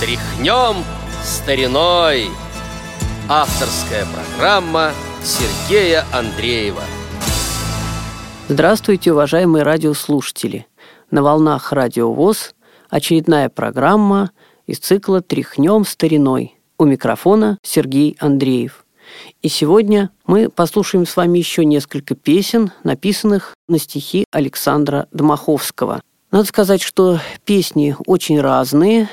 Тряхнем стариной Авторская программа Сергея Андреева Здравствуйте, уважаемые радиослушатели! На волнах Радио ВОЗ очередная программа из цикла «Тряхнем стариной». У микрофона Сергей Андреев. И сегодня мы послушаем с вами еще несколько песен, написанных на стихи Александра Дмаховского. Надо сказать, что песни очень разные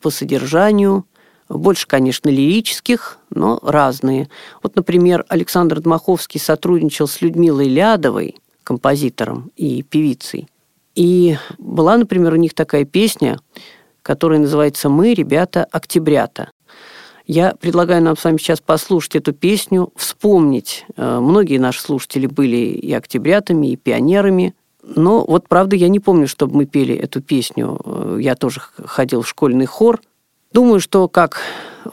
по содержанию, больше, конечно, лирических, но разные. Вот, например, Александр Дмаховский сотрудничал с Людмилой Лядовой, композитором и певицей. И была, например, у них такая песня, которая называется «Мы, ребята, октябрята». Я предлагаю нам с вами сейчас послушать эту песню, вспомнить. Э, многие наши слушатели были и октябрятами, и пионерами. Но вот, правда, я не помню, чтобы мы пели эту песню. Э, я тоже ходил в школьный хор. Думаю, что как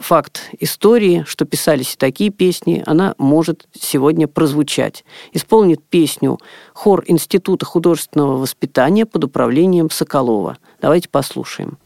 факт истории, что писались и такие песни, она может сегодня прозвучать. Исполнит песню хор Института художественного воспитания под управлением Соколова. Давайте послушаем.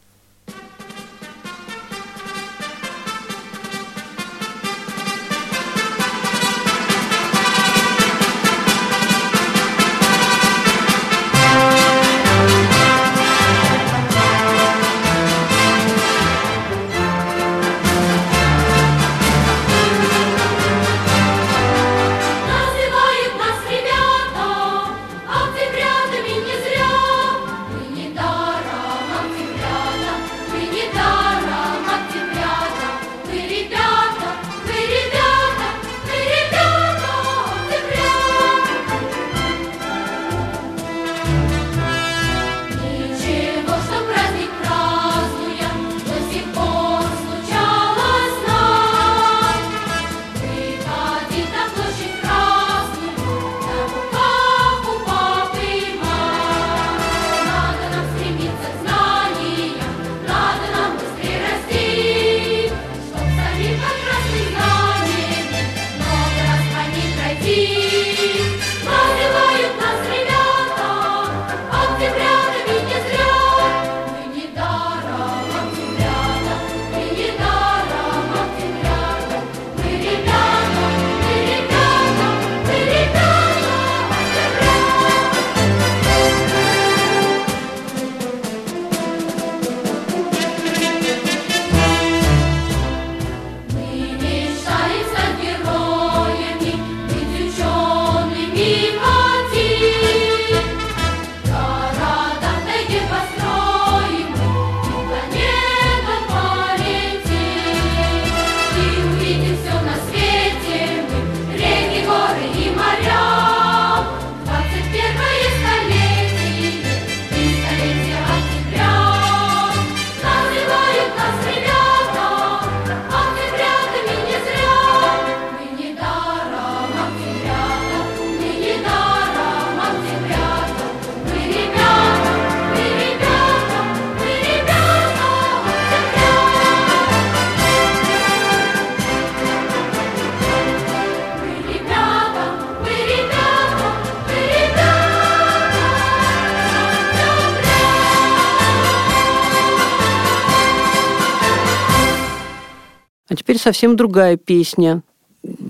А теперь совсем другая песня.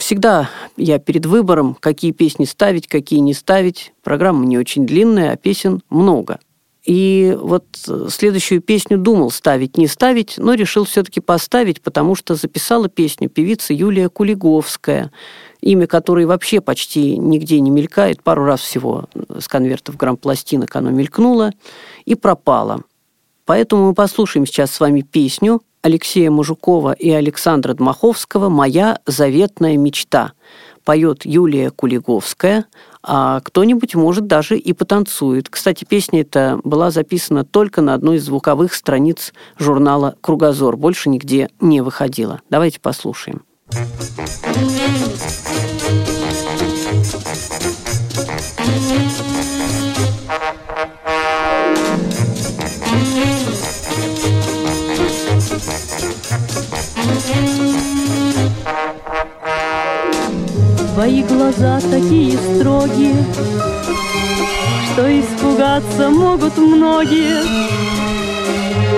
Всегда я перед выбором, какие песни ставить, какие не ставить. Программа не очень длинная, а песен много. И вот следующую песню думал ставить, не ставить, но решил все-таки поставить, потому что записала песню певица Юлия Кулиговская, имя которой вообще почти нигде не мелькает. Пару раз всего с конвертов грамм-пластинок оно мелькнуло и пропало. Поэтому мы послушаем сейчас с вами песню Алексея Мужукова и Александра Дмаховского «Моя заветная мечта». Поет Юлия Кулиговская, а кто-нибудь, может, даже и потанцует. Кстати, песня эта была записана только на одной из звуковых страниц журнала «Кругозор». Больше нигде не выходила. Давайте послушаем. Твои глаза такие строгие, Что испугаться могут многие.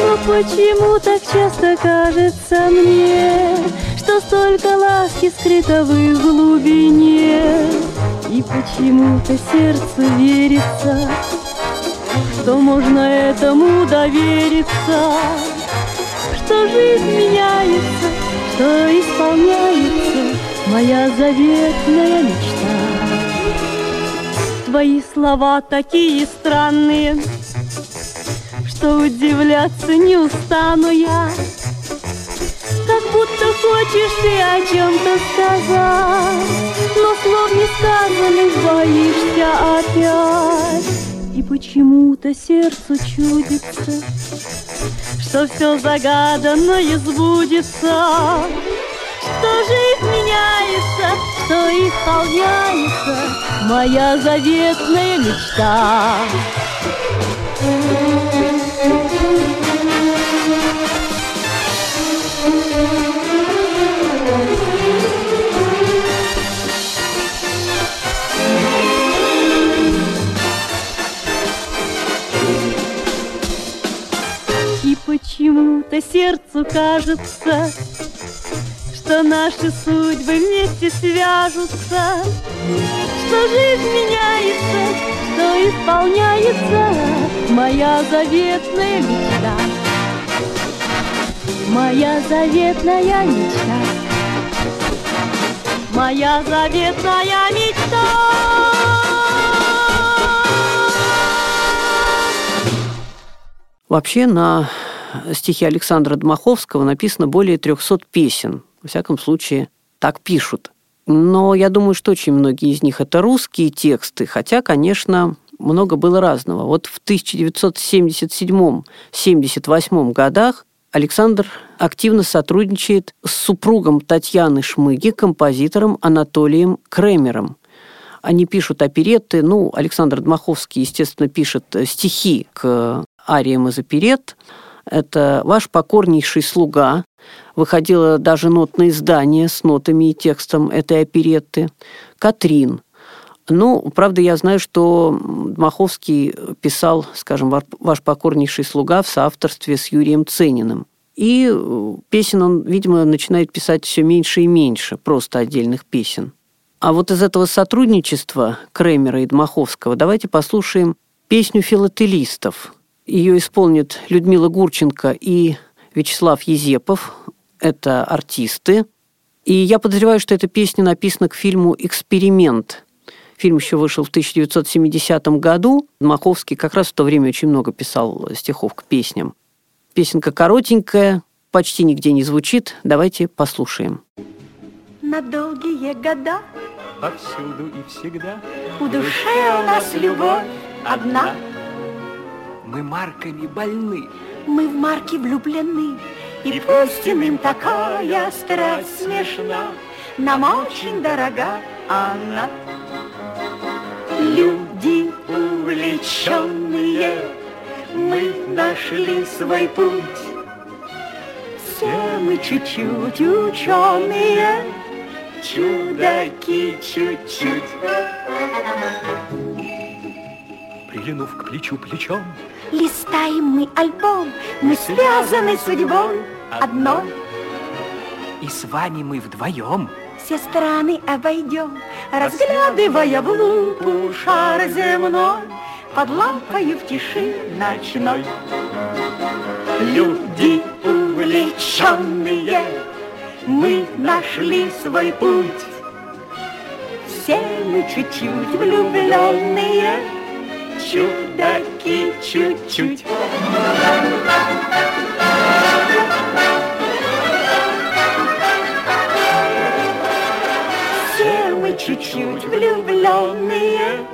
Но почему так часто кажется мне, Что столько ласки скрыто в глубине? И почему-то сердце верится, Что можно этому довериться, Что жизнь меняется, что исполняется Моя заветная мечта. Твои слова такие странные, что удивляться не устану я. Как будто хочешь ты о чем-то сказать, но слов не сказанных боишься опять. И почему-то сердцу чудится, что все загаданно и сбудется, что жизнь меняется, что исполняется моя заветная мечта. И почему-то сердцу кажется, что наши судьбы вместе свяжутся, что жизнь меняется, что исполняется моя заветная мечта. Моя заветная мечта. Моя заветная мечта. Вообще на стихи Александра Дмаховского написано более 300 песен. Во всяком случае, так пишут. Но я думаю, что очень многие из них это русские тексты, хотя, конечно, много было разного. Вот в 1977-78 годах Александр активно сотрудничает с супругом Татьяны Шмыги, композитором Анатолием Кремером. Они пишут оперетты, ну, Александр Дмаховский, естественно, пишет стихи к ариям из оперет. Это «Ваш покорнейший слуга», выходило даже нотное издание с нотами и текстом этой оперетты. «Катрин», ну, правда, я знаю, что Маховский писал, скажем, «Ваш покорнейший слуга» в соавторстве с Юрием Цениным. И э, песен он, видимо, начинает писать все меньше и меньше, просто отдельных песен. А вот из этого сотрудничества Кремера и Дмаховского давайте послушаем песню филателистов. Ее исполнят Людмила Гурченко и Вячеслав Езепов. Это артисты. И я подозреваю, что эта песня написана к фильму «Эксперимент», Фильм еще вышел в 1970 году. Маховский как раз в то время очень много писал стихов к песням. Песенка коротенькая, почти нигде не звучит. Давайте послушаем. На долгие года Повсюду и всегда в душе у нас любовь одна. Мы марками больны Мы в марки влюблены, и пусть иным такая страсть смешна, нам очень дорога она. Люди увлеченные, мы нашли свой путь. Все мы чуть-чуть ученые, чудаки чуть-чуть. Прилинув к плечу плечом Листаем мы альбом, мы связаны судьбой одной. И с вами мы вдвоем Все страны обойдем, разглядывая в лупу шар земной, под лампою в тиши ночной. Люди увлеченные, мы нашли свой путь. Все мы чуть-чуть влюбленные, чудаки чуть-чуть. Все мы чуть-чуть влюбленные,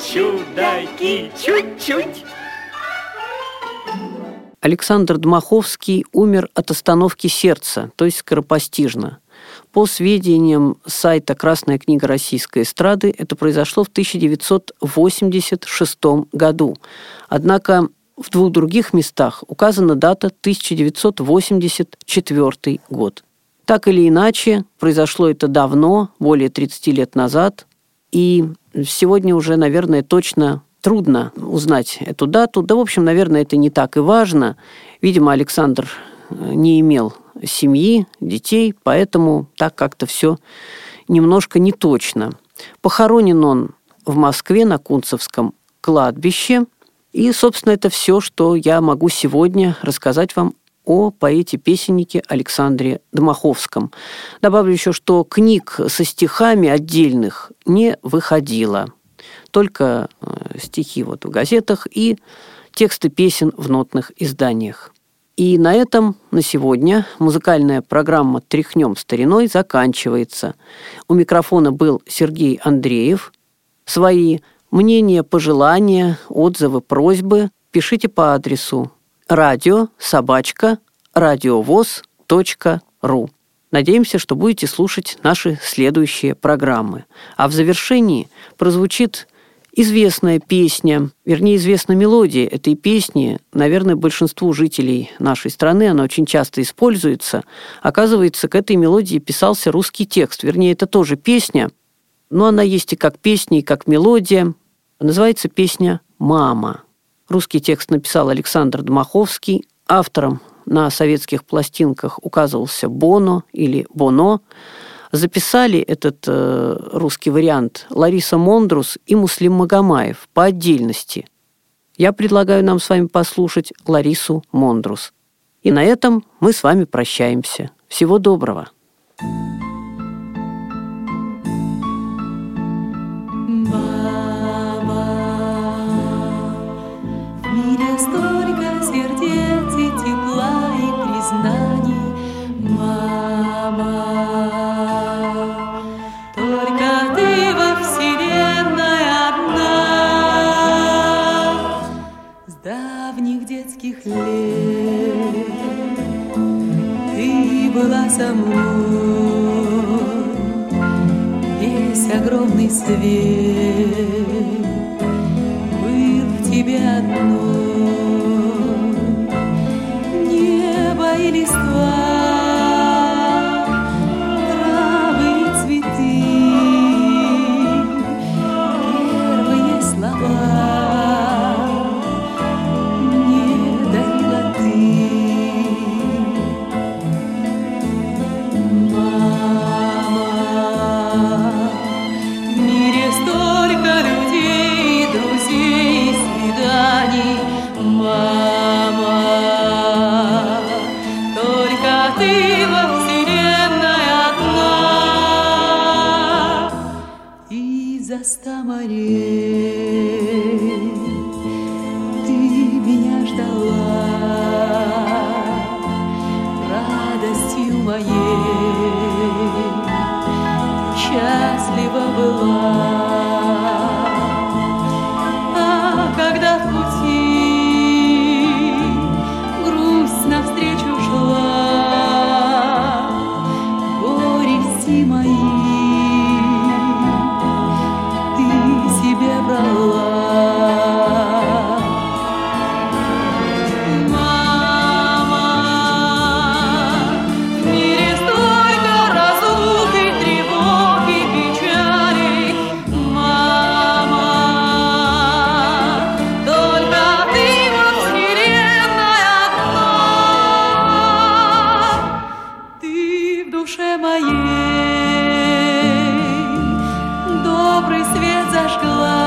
чудаки чуть-чуть. Александр Дмаховский умер от остановки сердца, то есть скоропостижно. По сведениям сайта «Красная книга российской эстрады», это произошло в 1986 году. Однако в двух других местах указана дата 1984 год. Так или иначе, произошло это давно, более 30 лет назад, и сегодня уже, наверное, точно трудно узнать эту дату. Да, в общем, наверное, это не так и важно. Видимо, Александр не имел семьи, детей, поэтому так как-то все немножко не точно. Похоронен он в Москве на Кунцевском кладбище. И, собственно, это все, что я могу сегодня рассказать вам о поэте-песеннике Александре Домаховском. Добавлю еще, что книг со стихами отдельных не выходило. Только э, стихи вот в газетах и тексты песен в нотных изданиях. И на этом на сегодня музыкальная программа «Тряхнем стариной» заканчивается. У микрофона был Сергей Андреев. Свои мнения, пожелания, отзывы, просьбы пишите по адресу радио собачка радиовоз.ру. Надеемся, что будете слушать наши следующие программы. А в завершении прозвучит известная песня, вернее, известна мелодия этой песни. Наверное, большинству жителей нашей страны она очень часто используется. Оказывается, к этой мелодии писался русский текст. Вернее, это тоже песня, но она есть и как песня, и как мелодия. Называется песня «Мама». Русский текст написал Александр Дмаховский. Автором на советских пластинках указывался Боно или Боно. Записали этот э, русский вариант Лариса Мондрус и Муслим Магомаев по отдельности. Я предлагаю нам с вами послушать Ларису Мондрус. И на этом мы с вами прощаемся. Всего доброго. Со мной Весь огромный свет. Был в тебе одной. Небо и листва за ста морей Ты меня ждала радостью моей. Счастлива была. А когда в пути грусть навстречу шла Горести мои душе моей добрый свет зажгла.